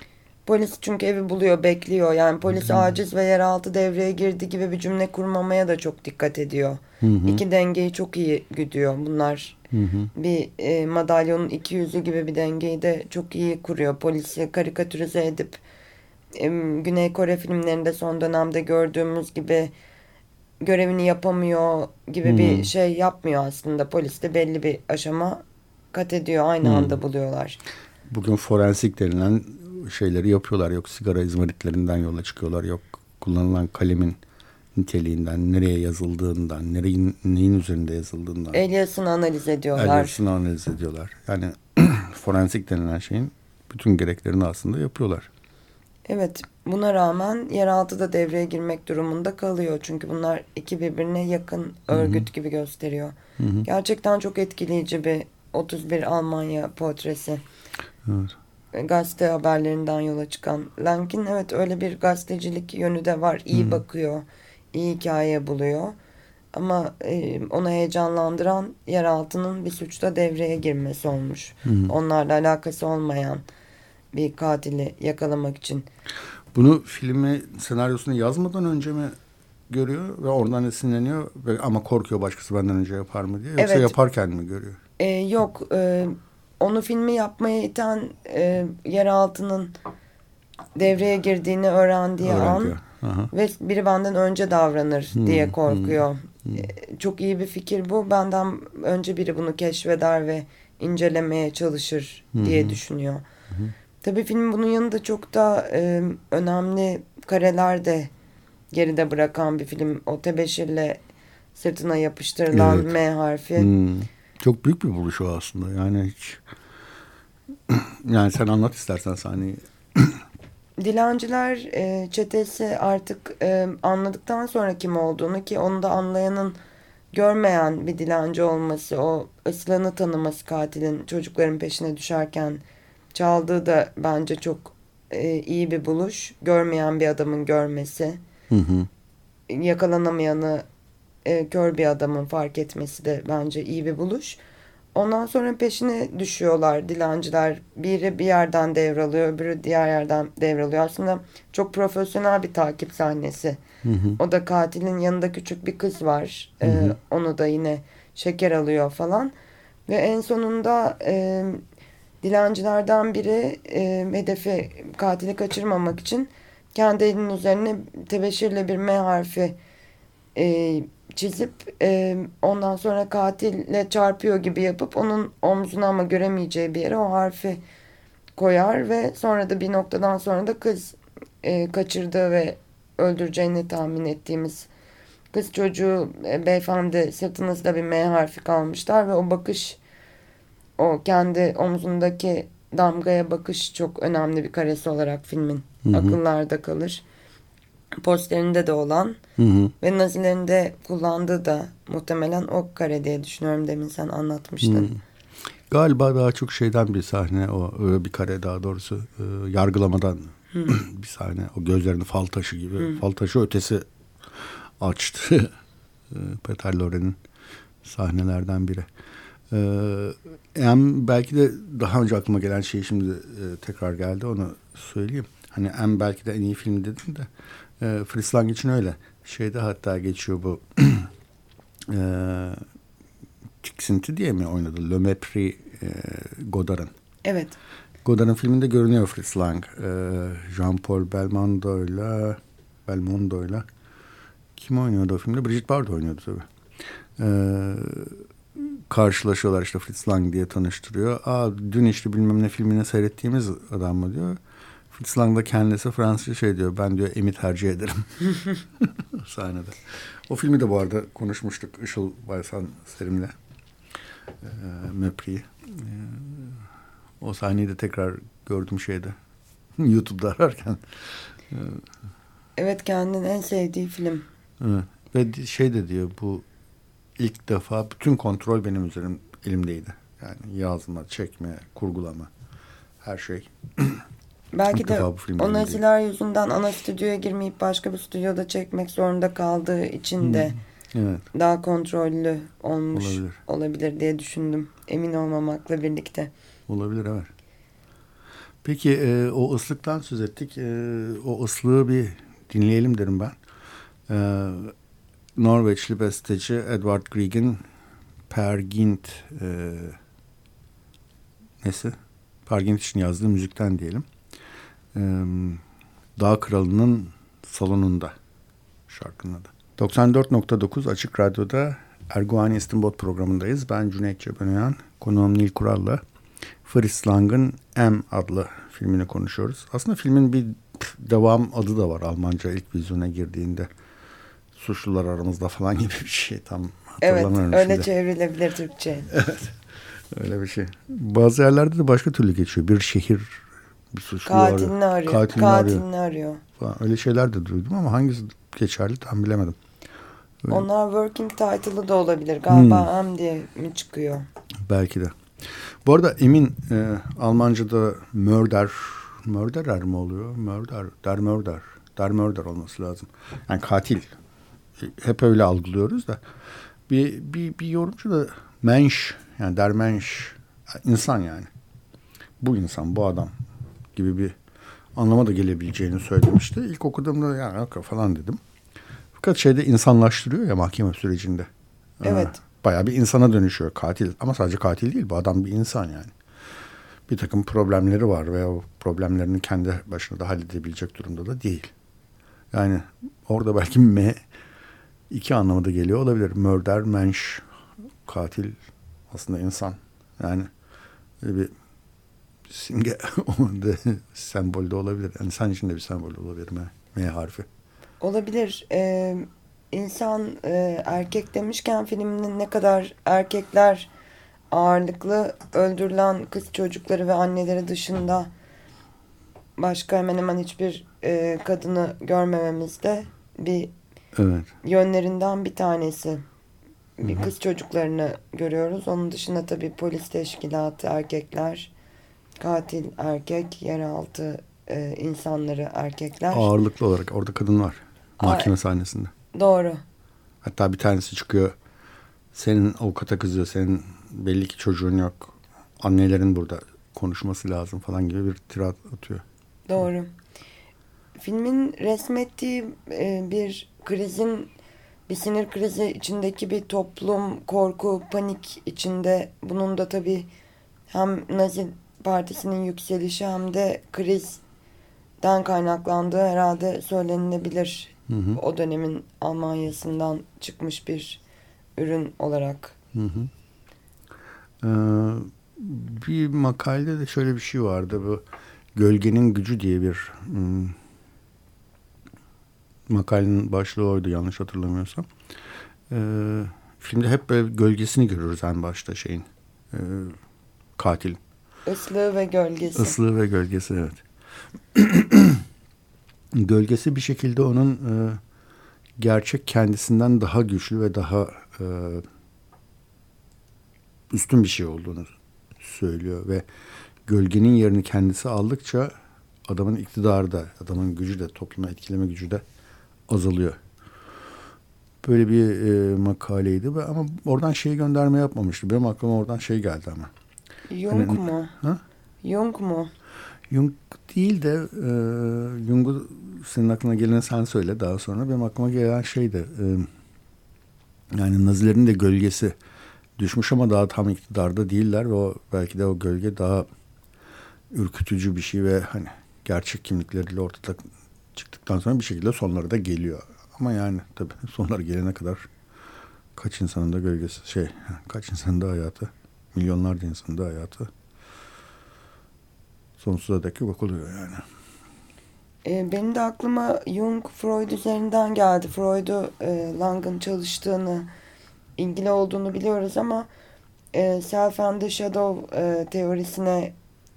Polis çünkü evi buluyor, bekliyor. Yani polis hı hı. aciz ve yeraltı devreye girdi gibi bir cümle kurmamaya da çok dikkat ediyor. Hı hı. İki dengeyi çok iyi güdüyor. Bunlar hı hı. bir e, madalyonun iki yüzü gibi bir dengeyi de çok iyi kuruyor. Polisi karikatürize edip Güney Kore filmlerinde son dönemde gördüğümüz gibi görevini yapamıyor gibi hmm. bir şey yapmıyor aslında. Polis de belli bir aşama kat ediyor. Aynı hmm. anda buluyorlar. Bugün forensik denilen şeyleri yapıyorlar. Yok sigara izmaritlerinden yola çıkıyorlar. Yok kullanılan kalemin niteliğinden, nereye yazıldığından, nereyin, neyin üzerinde yazıldığından. El yazısını analiz ediyorlar. El yazısını analiz ediyorlar. Yani [CLEARS THROAT] forensik denilen şeyin bütün gereklerini aslında yapıyorlar. Evet, buna rağmen yeraltı da devreye girmek durumunda kalıyor. Çünkü bunlar iki birbirine yakın örgüt Hı -hı. gibi gösteriyor. Hı -hı. Gerçekten çok etkileyici bir 31 Almanya portresi. Evet. Gazete haberlerinden yola çıkan. Lankin evet öyle bir gazetecilik yönü de var. İyi Hı -hı. bakıyor, iyi hikaye buluyor. Ama e, onu heyecanlandıran yeraltının bir suçta devreye girmesi olmuş. Hı -hı. Onlarla alakası olmayan bir katili yakalamak için. Bunu filmi senaryosunu yazmadan önce mi görüyor ve oradan esinleniyor ve ama korkuyor başkası benden önce yapar mı diye yoksa evet. yaparken mi görüyor? Ee, yok e, onu filmi yapmaya iten e, yeraltının devreye girdiğini öğrendiği Öğreniyor. an Aha. ve biri benden önce davranır hmm, diye korkuyor. Hmm, hmm. E, çok iyi bir fikir bu. Benden önce biri bunu keşfeder ve incelemeye çalışır diye hmm. düşünüyor. Hmm. Tabii film bunun yanında çok da e, önemli kareler de geride bırakan bir film. O tebeşirle sırtına yapıştırılan evet. M harfi. Hmm. Çok büyük bir buluş o aslında. Yani hiç [CLEARS THROAT] yani sen anlat istersen sahneyi. [CLEARS THROAT] Dilenciler e, çetesi artık e, anladıktan sonra kim olduğunu ki onu da anlayanın görmeyen bir dilenci olması, o ıslanı tanıması katilin çocukların peşine düşerken çaldığı da bence çok e, iyi bir buluş. Görmeyen bir adamın görmesi. Hı hı. Yakalanamayanı e, kör bir adamın fark etmesi de bence iyi bir buluş. Ondan sonra peşine düşüyorlar dilenciler. Biri bir yerden devralıyor, öbürü diğer yerden devralıyor. Aslında çok profesyonel bir takip sahnesi. Hı hı. O da katilin yanında küçük bir kız var. Hı hı. Ee, onu da yine şeker alıyor falan. Ve en sonunda e, dilencilerden biri e, hedefi katili kaçırmamak için kendi elinin üzerine tebeşirle bir M harfi e, çizip e, ondan sonra katille çarpıyor gibi yapıp onun omzuna ama göremeyeceği bir yere o harfi koyar ve sonra da bir noktadan sonra da kız e, kaçırdığı ve öldüreceğini tahmin ettiğimiz kız çocuğu e, beyefendi sırtınızda bir M harfi kalmışlar ve o bakış o kendi omzundaki damgaya bakış çok önemli bir karesi olarak filmin Hı -hı. akıllarda kalır. Posterinde de olan Hı -hı. ve Nazilerin de kullandığı da muhtemelen o kare diye düşünüyorum demin sen anlatmıştın. Hı -hı. Galiba daha çok şeyden bir sahne o bir kare daha doğrusu e, yargılamadan Hı. [CLEARS THROAT] bir sahne o gözlerini fal taşı gibi Hı. fal taşı ötesi açtı [LAUGHS] e, Peter Loren'in sahnelerden biri. Ee, en belki de daha önce aklıma gelen şey şimdi e, tekrar geldi onu söyleyeyim. Hani en belki de en iyi film dedim de e, Fritz Lang için öyle. Şeyde hatta geçiyor bu [CLEARS THROAT] e, Tiksinti diye mi oynadı? Le Mépris e, Godard'ın. Evet. Godard'ın filminde görünüyor Fritz Lang. E, Jean-Paul Belmondo'yla Belmondo'yla kim oynuyordu o filmde? Brigitte Bardot oynuyordu tabii. Eee karşılaşıyorlar işte Fritz Lang diye tanıştırıyor. Aa dün işte bilmem ne filmini seyrettiğimiz adam mı diyor. Fritz Lang da kendisi Fransızca şey diyor. Ben diyor Emi tercih ederim. [LAUGHS] Sahnede. O filmi de bu arada konuşmuştuk Işıl Baysan Serim'le. Ee, Möpri'yi. Ee, o sahneyi de tekrar gördüm şeyde. [LAUGHS] YouTube'da ararken. Ee, evet kendinin en sevdiği film. Evet. Ve şey de diyor bu ilk defa bütün kontrol benim üzerim elimdeydi. Yani yazma, çekme, kurgulama her şey. [CLEARS THROAT] Belki de o naziler yüzünden ana stüdyoya girmeyip başka bir stüdyoda çekmek zorunda kaldığı için de evet. daha kontrollü olmuş olabilir. olabilir diye düşündüm. Emin olmamakla birlikte. Olabilir evet. Peki e, o ıslıktan söz ettik. E, o ıslığı bir dinleyelim derim ben. E, Norveçli besteci Edward Grieg'in Per Gint e, nesi? Per Gint için yazdığı müzikten diyelim. E, Dağ Kralı'nın salonunda şarkının adı. 94.9 Açık Radyo'da Erguvani İstinbot programındayız. Ben Cüneyt Cebenayan, konuğum Nil Kural'la Fritz Lang'ın M adlı filmini konuşuyoruz. Aslında filmin bir devam adı da var Almanca ilk vizyona girdiğinde. Suçlular aramızda falan gibi bir şey tam hatırlamıyorum Evet öyle şimdi. çevrilebilir Türkçe. [LAUGHS] evet öyle bir şey. Bazı yerlerde de başka türlü geçiyor. Bir şehir bir suçlu katilini arıyor. arıyor. Katilini, katilini arıyor. arıyor. Falan. Öyle şeyler de duydum ama hangisi geçerli tam bilemedim. Öyle. Onlar working title'ı da olabilir. Galiba hmm. M diye mi çıkıyor? Belki de. Bu arada Emin e, Almanca'da murder, murderer mi oluyor? Murder, der murder, der murder olması lazım. Yani katil. Hep öyle algılıyoruz da. Bir, bir, bir yorumcu da mensch, yani der mensch, insan yani. Bu insan, bu adam gibi bir anlama da gelebileceğini söylemişti. İlk okuduğumda yani yok falan dedim. Fakat şeyde insanlaştırıyor ya mahkeme sürecinde. Evet. Bayağı bir insana dönüşüyor katil. Ama sadece katil değil bu adam bir insan yani. Bir takım problemleri var ve o problemlerini kendi başına da halledebilecek durumda da değil. Yani orada belki M iki anlamı da geliyor olabilir. Murder, mensch, katil aslında insan. Yani bir simge [LAUGHS] sembol de olabilir. Yani sen için de bir sembol olabilir M, M harfi. Olabilir. Ee, insan e, erkek demişken filminin ne kadar erkekler ağırlıklı öldürülen kız çocukları ve anneleri dışında başka hemen hemen hiçbir e, kadını görmememizde bir evet. yönlerinden bir tanesi. Bir Hı-hı. kız çocuklarını görüyoruz. Onun dışında tabii polis teşkilatı erkekler, katil erkek, yeraltı e, insanları erkekler. Ağırlıklı olarak orada kadın var mahkeme sahnesinde. Doğru. Hatta bir tanesi çıkıyor. Senin avukata kızıyor. Senin belli ki çocuğun yok. Annelerin burada konuşması lazım falan gibi bir tirat atıyor. Doğru. Filmin resmettiği e, bir krizin bir sinir krizi içindeki bir toplum korku panik içinde bunun da tabii hem Nazi Partisi'nin yükselişi hem de krizden kaynaklandığı herhalde söylenilebilir Hı hı. O dönemin Almanya'sından çıkmış bir ürün olarak. Hı hı. Ee, bir makalede de şöyle bir şey vardı. Bu Gölgenin Gücü diye bir hmm, makalenin başlığı oydu yanlış hatırlamıyorsam. Ee, filmde hep böyle gölgesini görürüz en başta şeyin. E, katil. Islığı ve gölgesi. Islığı ve gölgesi evet. [CLEARS THROAT] gölgesi bir şekilde onun e, gerçek kendisinden daha güçlü ve daha e, üstün bir şey olduğunu söylüyor ve gölgenin yerini kendisi aldıkça adamın iktidarı da, adamın gücü de, topluma etkileme gücü de azalıyor. Böyle bir e, makaleydi ve ama oradan şey gönderme yapmamıştı. Benim aklıma oradan şey geldi ama. Jung yani, mu? Ha? Jung mu? Jung değil de e, Jung'u senin aklına geleni sen söyle daha sonra. Benim aklıma gelen şey de e, yani Nazilerin de gölgesi düşmüş ama daha tam iktidarda değiller ve o belki de o gölge daha ürkütücü bir şey ve hani gerçek kimlikleriyle ortada çıktıktan sonra bir şekilde sonları da geliyor. Ama yani tabii [LAUGHS] sonları gelene kadar kaç insanın da gölgesi şey [LAUGHS] kaç insanın da hayatı milyonlarca insanın da hayatı sonsuza dek yok oluyor yani. E, benim de aklıma Jung Freud üzerinden geldi. Freud'u e, Lang'ın çalıştığını, ilgili olduğunu biliyoruz ama e, Self and the Shadow e, teorisine,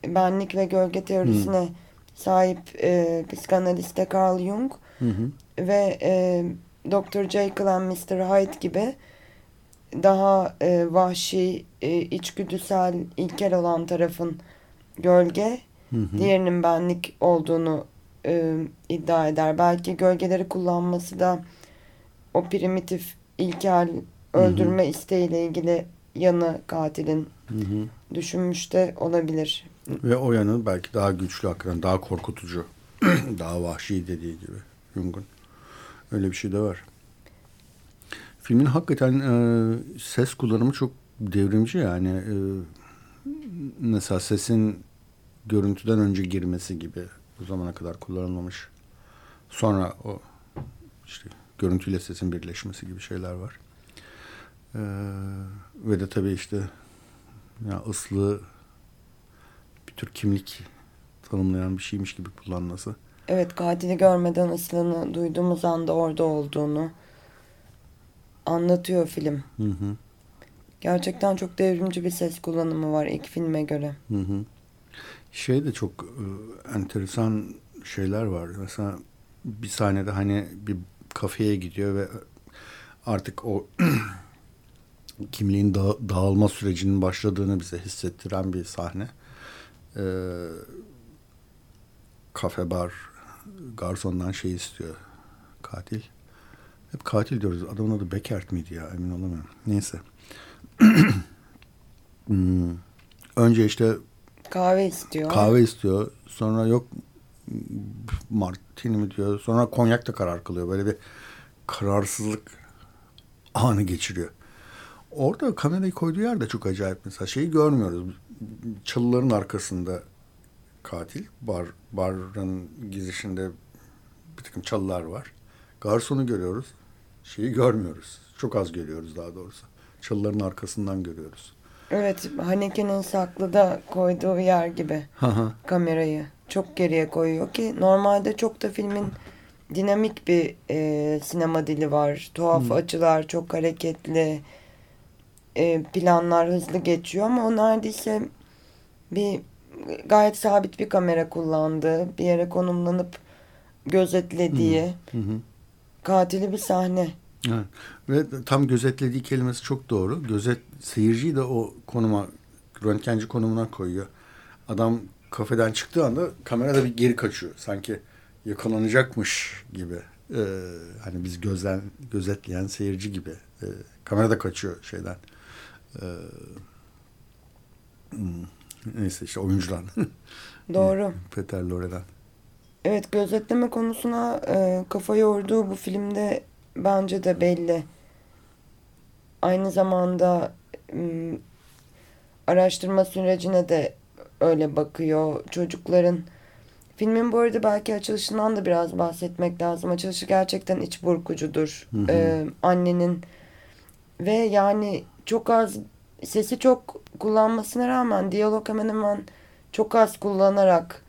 benlik ve gölge teorisine hmm. Sahip e, psikanaliste Carl Jung hı ve e, Dr. Jekyll and Mr. Hyde gibi daha e, vahşi, e, içgüdüsel, ilkel olan tarafın gölge, hı hı. diğerinin benlik olduğunu e, iddia eder. Belki gölgeleri kullanması da o primitif, ilkel öldürme hı hı. isteğiyle ilgili yanı katilin hı hı. düşünmüş de olabilir. Ve o yanı belki daha güçlü hakikaten, daha korkutucu, [CLEARS THROAT] daha vahşi dediği gibi Jung'un. Öyle bir şey de var. Filmin hakikaten e, ses kullanımı çok devrimci yani. E, mesela sesin görüntüden önce girmesi gibi bu zamana kadar kullanılmamış. Sonra o işte görüntüyle sesin birleşmesi gibi şeyler var. Ee, ve de tabii işte ya bir tür kimlik tanımlayan bir şeymiş gibi kullanması. Evet katili görmeden ıslığını duyduğumuz anda orada olduğunu anlatıyor film. Hı hı. Gerçekten çok devrimci bir ses kullanımı var ilk filme göre. Hı hı. Şey de çok e, enteresan şeyler var. Mesela bir sahnede hani bir kafeye gidiyor ve artık o [CLEARS THROAT] kimliğin da, dağılma sürecinin başladığını bize hissettiren bir sahne. Ee, kafe bar garsondan şey istiyor katil. Hep katil diyoruz. Adamın adı Beckert miydi ya? Emin olamıyorum. Neyse. [CLEARS THROAT] hmm. Önce işte kahve istiyor. Kahve istiyor. Sonra yok martini mi diyor. Sonra konyak da karar kılıyor. Böyle bir kararsızlık anı geçiriyor. Orada kamerayı koyduğu yer de çok acayip. Mesela şeyi görmüyoruz. Çalıların arkasında katil. Bar, barın gizişinde bir takım çalılar var. Garsonu görüyoruz. Şeyi görmüyoruz. Çok az görüyoruz daha doğrusu. Çalıların arkasından görüyoruz. Evet, Haneke'nin saklıda koyduğu yer gibi kamerayı çok geriye koyuyor ki normalde çok da filmin dinamik bir e, sinema dili var. Tuhaf hmm. açılar, çok hareketli, e, planlar hızlı geçiyor ama o neredeyse bir gayet sabit bir kamera kullandı. Bir yere konumlanıp gözetlediği hı hı. katili bir sahne. Evet. Ve tam gözetlediği kelimesi çok doğru. Gözet seyirciyi de o konuma röntgenci konumuna koyuyor. Adam kafeden çıktığı anda kamera da bir geri kaçıyor. Sanki yakalanacakmış gibi. Ee, hani biz gözlen gözetleyen seyirci gibi. Ee, kamera da kaçıyor şeyden. Hmm, neyse işte oyuncudan. [LAUGHS] Doğru. [LAUGHS] Peter Lorre'den. Evet gözetleme konusuna e, kafa yorduğu bu filmde bence de belli. Aynı zamanda m, araştırma sürecine de öyle bakıyor. Çocukların filmin bu arada belki açılışından da biraz bahsetmek lazım. Açılışı gerçekten iç burkucudur. Hı hı. Ee, annenin ve yani çok az sesi çok kullanmasına rağmen diyalog hemen hemen çok az kullanarak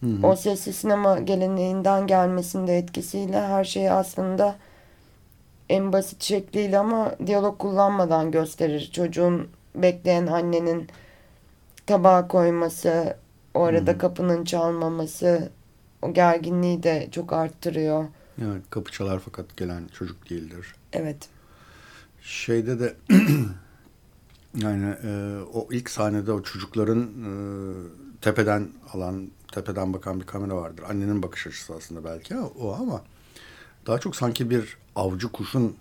hı hı. o sesli sinema geleneğinden gelmesinde etkisiyle her şeyi aslında en basit şekliyle ama diyalog kullanmadan gösterir. Çocuğun bekleyen annenin tabağa koyması, o arada hmm. kapının çalmaması o gerginliği de çok arttırıyor. Evet kapı çalar fakat gelen çocuk değildir. Evet. Şeyde de [CLEARS THROAT] yani e, o ilk sahnede o çocukların e, tepeden alan, tepeden bakan bir kamera vardır. Annenin bakış açısı aslında belki o ama daha çok sanki bir avcı kuşun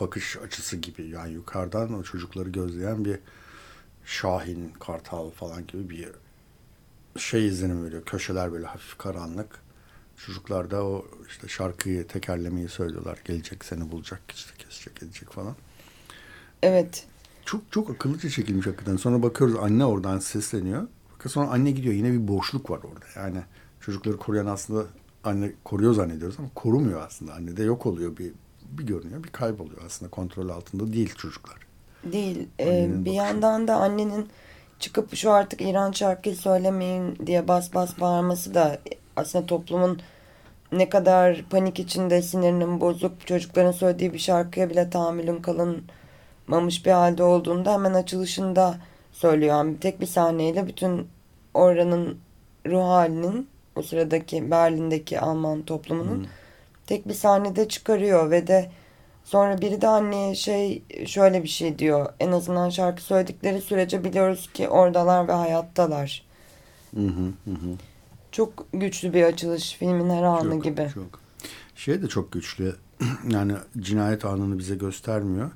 bakış açısı gibi. Yani yukarıdan o çocukları gözleyen bir şahin, kartal falan gibi bir şey izlenim veriyor. Köşeler böyle hafif karanlık. Çocuklar da o işte şarkıyı tekerlemeyi söylüyorlar. Gelecek seni bulacak, işte kesecek, edecek falan. Evet. Çok çok akıllıca çekilmiş hakikaten. Sonra bakıyoruz anne oradan sesleniyor. Fakat sonra anne gidiyor. Yine bir boşluk var orada. Yani çocukları koruyan aslında anne koruyor zannediyoruz ama korumuyor aslında. Anne de yok oluyor bir bir görünüyor, bir kayboluyor aslında kontrol altında değil çocuklar. Değil. Ee, bir bakışı. yandan da annenin çıkıp şu artık İran şarkı söylemeyin diye bas bas bağırması da aslında toplumun ne kadar panik içinde sinirinin bozup çocukların söylediği bir şarkıya bile tahammülün kalınmamış bir halde olduğunda hemen açılışında söylüyor. Yani tek bir sahneyle bütün oranın ruh halinin o sıradaki Berlin'deki Alman toplumunun hmm. tek bir sahnede çıkarıyor ve de Sonra biri de anneye şey şöyle bir şey diyor. En azından şarkı söyledikleri sürece biliyoruz ki oradalar ve hayattalar. Hı hı hı. Çok güçlü bir açılış filmin her anı çok, gibi. Çok. Şey de çok güçlü. [CLEARS THROAT] yani cinayet anını bize göstermiyor.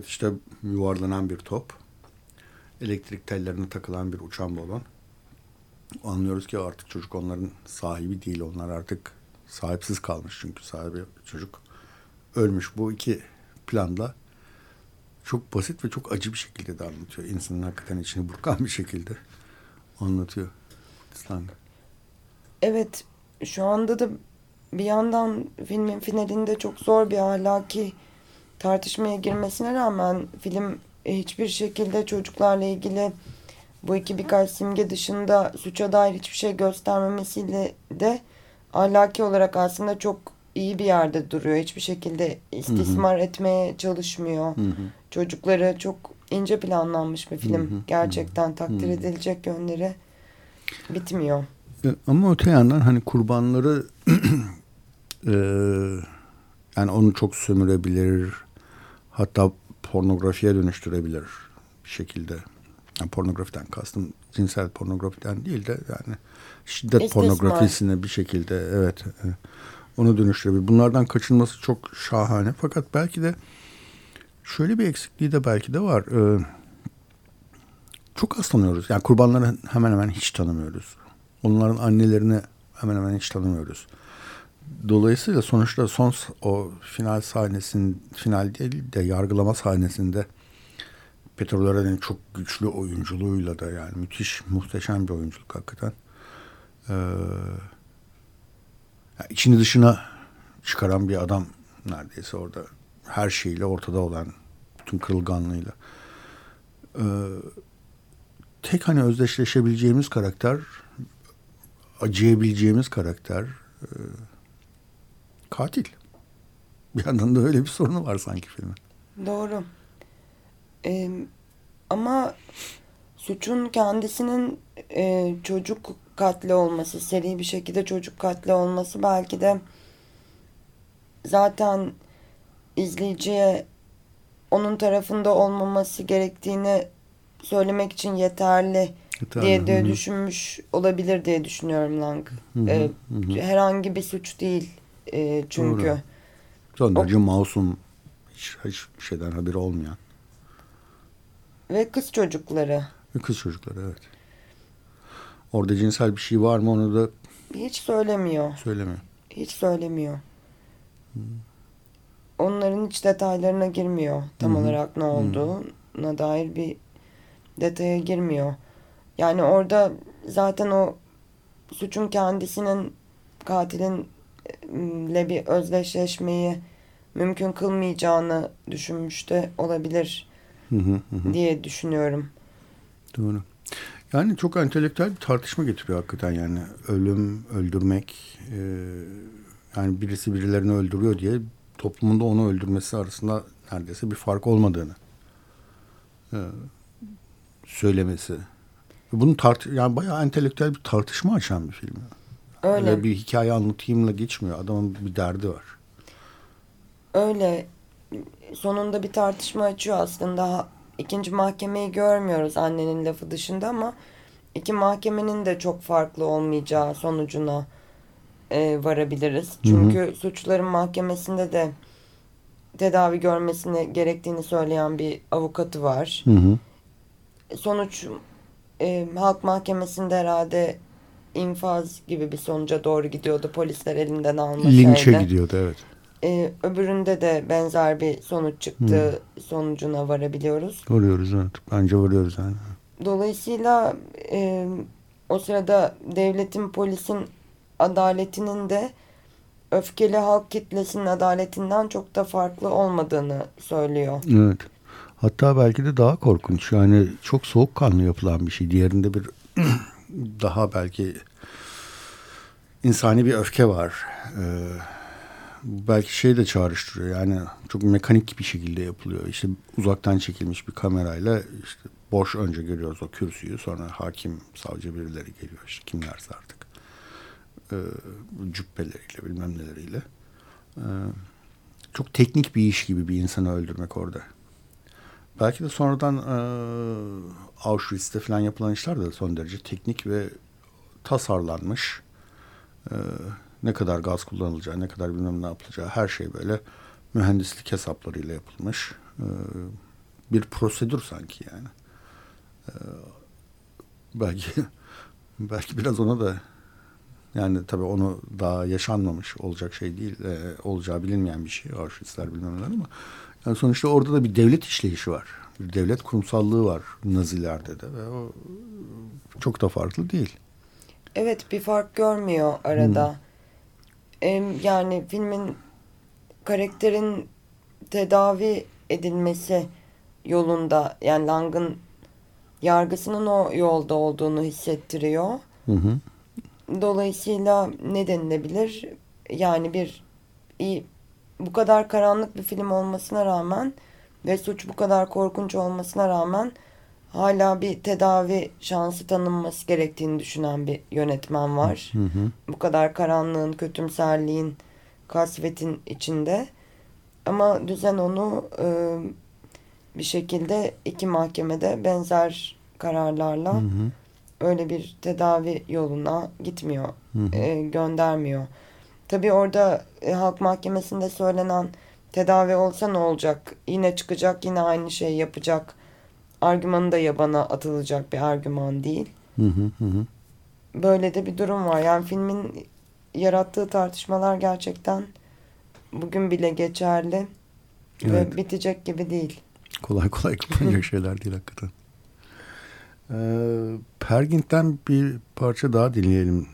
İşte yuvarlanan bir top. Elektrik tellerine takılan bir uçan balon. Anlıyoruz ki artık çocuk onların sahibi değil. Onlar artık sahipsiz kalmış çünkü sahibi çocuk ölmüş. Bu iki planda çok basit ve çok acı bir şekilde de anlatıyor. İnsanın hakikaten içini burkan bir şekilde anlatıyor. İslam'da. Evet şu anda da bir yandan filmin finalinde çok zor bir ahlaki tartışmaya girmesine rağmen film hiçbir şekilde çocuklarla ilgili bu iki birkaç simge dışında suça dair hiçbir şey göstermemesiyle de ahlaki olarak aslında çok iyi bir yerde duruyor. Hiçbir şekilde istismar hı hı. etmeye çalışmıyor. Hı hı. Çocukları çok ince planlanmış bir film. Hı hı. Gerçekten takdir hı hı. edilecek yönleri bitmiyor. E, ama öte yandan hani kurbanları [CLEARS THROAT] e, yani onu çok sömürebilir hatta pornografiye dönüştürebilir bir şekilde. Yani pornografiden kastım cinsel pornografiden değil de yani şiddet İstismar. pornografisine bir şekilde evet e, onu dönüştürebilir. Bunlardan kaçınması çok şahane fakat belki de şöyle bir eksikliği de belki de var. Ee, çok az tanıyoruz. Yani kurbanları hemen hemen hiç tanımıyoruz. Onların annelerini hemen hemen hiç tanımıyoruz. Dolayısıyla sonuçta son o final sahnesin final değil de yargılama sahnesinde Petrolör'ün çok güçlü oyunculuğuyla da yani müthiş muhteşem bir oyunculuk hakikaten. Ee, yani içini dışına çıkaran bir adam neredeyse orada her şeyle ortada olan bütün kırılganlığıyla. Ee, tek hani özdeşleşebileceğimiz karakter acıyabileceğimiz karakter e, katil. Bir yandan da öyle bir sorunu var sanki filmin. Doğru. Ee, ama suçun kendisinin e, çocuk katli olması, seri bir şekilde çocuk katli olması belki de zaten izleyiciye onun tarafında olmaması gerektiğini söylemek için yeterli Tabii, diye de hı. düşünmüş olabilir diye düşünüyorum Lang. Hı hı, ee, hı. Herhangi bir suç değil e, çünkü. Doğru. Son derece o, masum hiç, hiç şeyden haberi olmayan. Ve kız çocukları. Ve kız çocukları evet. Orada cinsel bir şey var mı onu da hiç söylemiyor. Söylemiyor. Hiç söylemiyor. Hmm. Onların hiç detaylarına girmiyor. Tam hmm. olarak ne olduğuna hmm. dair bir detaya girmiyor. Yani orada zaten o suçun kendisinin katilinle bir özdeşleşmeyi mümkün kılmayacağını düşünmüş de olabilir hı hı hı. diye düşünüyorum. Doğru. Yani çok entelektüel bir tartışma getiriyor hakikaten yani. Ölüm, öldürmek, e, yani birisi birilerini öldürüyor diye toplumunda onu öldürmesi arasında neredeyse bir fark olmadığını e, söylemesi. Bunu tart yani bayağı entelektüel bir tartışma açan bir film. Öyle. Öyle bir hikaye anlatayımla geçmiyor. Adamın bir derdi var. Öyle. Sonunda bir tartışma açıyor aslında. İkinci mahkemeyi görmüyoruz annenin lafı dışında ama iki mahkemenin de çok farklı olmayacağı sonucuna e, varabiliriz. Çünkü hı hı. suçların mahkemesinde de tedavi görmesini gerektiğini söyleyen bir avukatı var. Hı hı. Sonuç e, halk mahkemesinde herhalde infaz gibi bir sonuca doğru gidiyordu. Polisler elinden almasaydı. Linçe gidiyordu evet. E, öbüründe de benzer bir sonuç çıktı. Hmm. Sonucuna varabiliyoruz. Varıyoruz evet. Bence varıyoruz yani. Dolayısıyla e, o sırada devletin, polisin adaletinin de öfkeli halk kitlesinin adaletinden çok da farklı olmadığını söylüyor. Evet. Hatta belki de daha korkunç. Yani çok soğukkanlı yapılan bir şey. Diğerinde bir [CLEARS THROAT] daha belki insani bir öfke var. Ee, belki şey de çağrıştırıyor. Yani çok mekanik bir şekilde yapılıyor. İşte uzaktan çekilmiş bir kamerayla işte boş önce görüyoruz o kürsüyü. Sonra hakim, savcı birileri geliyor. işte kimlerse artık. Ee, cübbeleriyle bilmem neleriyle. Ee, çok teknik bir iş gibi bir insanı öldürmek orada. Belki de sonradan e, Auschwitz'te falan yapılan işler de son derece teknik ve tasarlanmış. E, ne kadar gaz kullanılacağı, ne kadar bilmem ne yapılacağı her şey böyle mühendislik hesaplarıyla yapılmış. E, bir prosedür sanki yani. E, belki [LAUGHS] belki biraz ona da yani tabii onu daha yaşanmamış olacak şey değil, e, olacağı bilinmeyen bir şey. Auschwitz'ler bilmem neler ama yani sonuçta orada da bir devlet işleyişi var. Bir devlet kurumsallığı var Nazilerde de ve o çok da farklı değil. Evet bir fark görmüyor arada. Hmm. Yani filmin karakterin tedavi edilmesi yolunda yani Lang'ın yargısının o yolda olduğunu hissettiriyor. Hı hı. Dolayısıyla ne denilebilir? Yani bir iyi, bu kadar karanlık bir film olmasına rağmen ve suç bu kadar korkunç olmasına rağmen hala bir tedavi şansı tanınması gerektiğini düşünen bir yönetmen var. Hı hı. Bu kadar karanlığın, kötümserliğin, kasvetin içinde. Ama düzen onu e, bir şekilde iki mahkemede benzer kararlarla hı hı. öyle bir tedavi yoluna gitmiyor, hı hı. E, göndermiyor. Tabii orada e, halk mahkemesinde söylenen tedavi olsa ne olacak? Yine çıkacak, yine aynı şeyi yapacak. Argümanı da yabana atılacak bir argüman değil. Hı hı hı. Böyle de bir durum var. Yani filmin yarattığı tartışmalar gerçekten bugün bile geçerli evet. ve bitecek gibi değil. Kolay kolay kapanacak [LAUGHS] şeyler değil hakikaten. Ee, Pergint'ten bir parça daha dinleyelim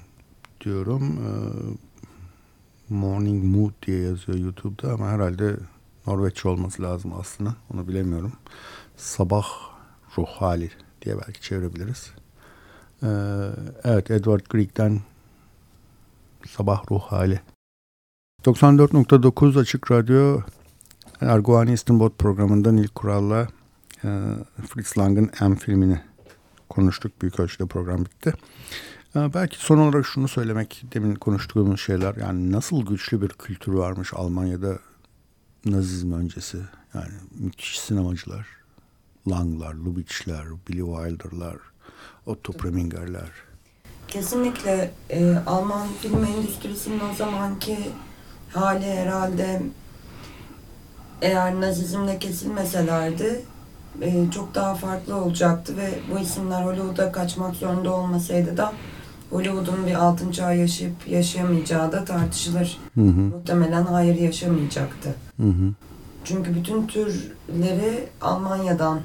diyorum. Ee, Morning Mood diye yazıyor YouTube'da ama herhalde Norveççe olması lazım aslında. Onu bilemiyorum. Sabah ruh hali diye belki çevirebiliriz. Ee, evet Edward Grieg'den Sabah ruh hali. 94.9 Açık Radyo Erguani İstinbot programından ilk kuralla e, Fritz Lang'ın M filmini konuştuk. Büyük ölçüde program bitti. E, belki son olarak şunu söylemek demin konuştuğumuz şeyler yani nasıl güçlü bir kültür varmış Almanya'da Nazizm öncesi. Yani müthiş sinemacılar. Lang'lar, Lubitsch'ler, Billy Wilder'lar, Otto Preminger'ler. Kesinlikle e, Alman film endüstrisinin o zamanki hali herhalde eğer nazizmle kesilmeselerdi e, çok daha farklı olacaktı ve bu isimler Hollywood'a kaçmak zorunda olmasaydı da Hollywood'un bir altın çağ yaşayıp yaşayamayacağı da tartışılır. Hı hı. Muhtemelen hayır yaşamayacaktı. Hı hı. Çünkü bütün türleri Almanya'dan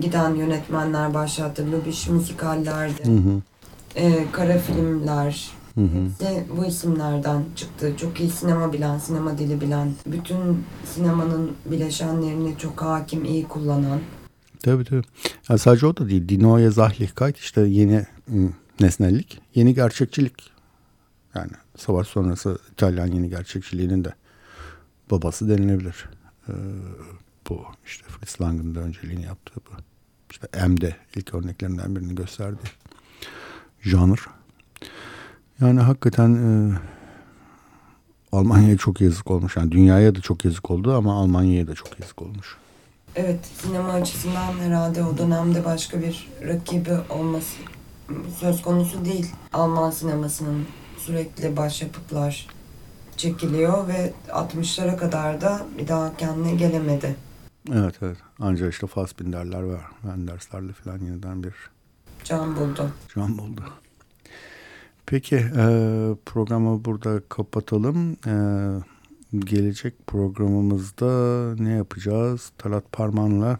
giden yönetmenler başlattı. Lubiş müzikallerde, hı hı. E, kara filmler, Hı hı. Bu isimlerden çıktı. Çok iyi sinema bilen, sinema dili bilen, bütün sinemanın bileşenlerini çok hakim, iyi kullanan. Tabii tabii. Yani sadece o da değil. Dinoya Zahlichkeit işte yeni nesnellik, yeni gerçekçilik. Yani savaş sonrası İtalyan yeni gerçekçiliğinin de babası denilebilir. Ee, bu işte Fritz Lang'ın da önceliğini yaptığı bu. İşte M'de ilk örneklerinden birini gösterdi. Janr. Yani hakikaten e, Almanya'ya çok yazık olmuş. Yani dünyaya da çok yazık oldu ama Almanya'ya da çok yazık olmuş. Evet, sinema açısından herhalde o dönemde başka bir rakibi olması söz konusu değil. Alman sinemasının sürekli başyapıtlar çekiliyor ve 60'lara kadar da bir daha kendine gelemedi. Evet evet. Ancak işte Fassbinder'ler ve Wenders'lerle falan yeniden bir can buldu. Can buldu. Peki e, programı burada kapatalım. E, gelecek programımızda ne yapacağız? Talat Parman'la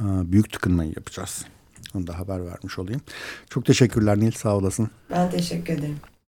e, büyük tıkınmayı yapacağız. Onu da haber vermiş olayım. Çok teşekkürler Nil sağ olasın. Ben teşekkür ederim.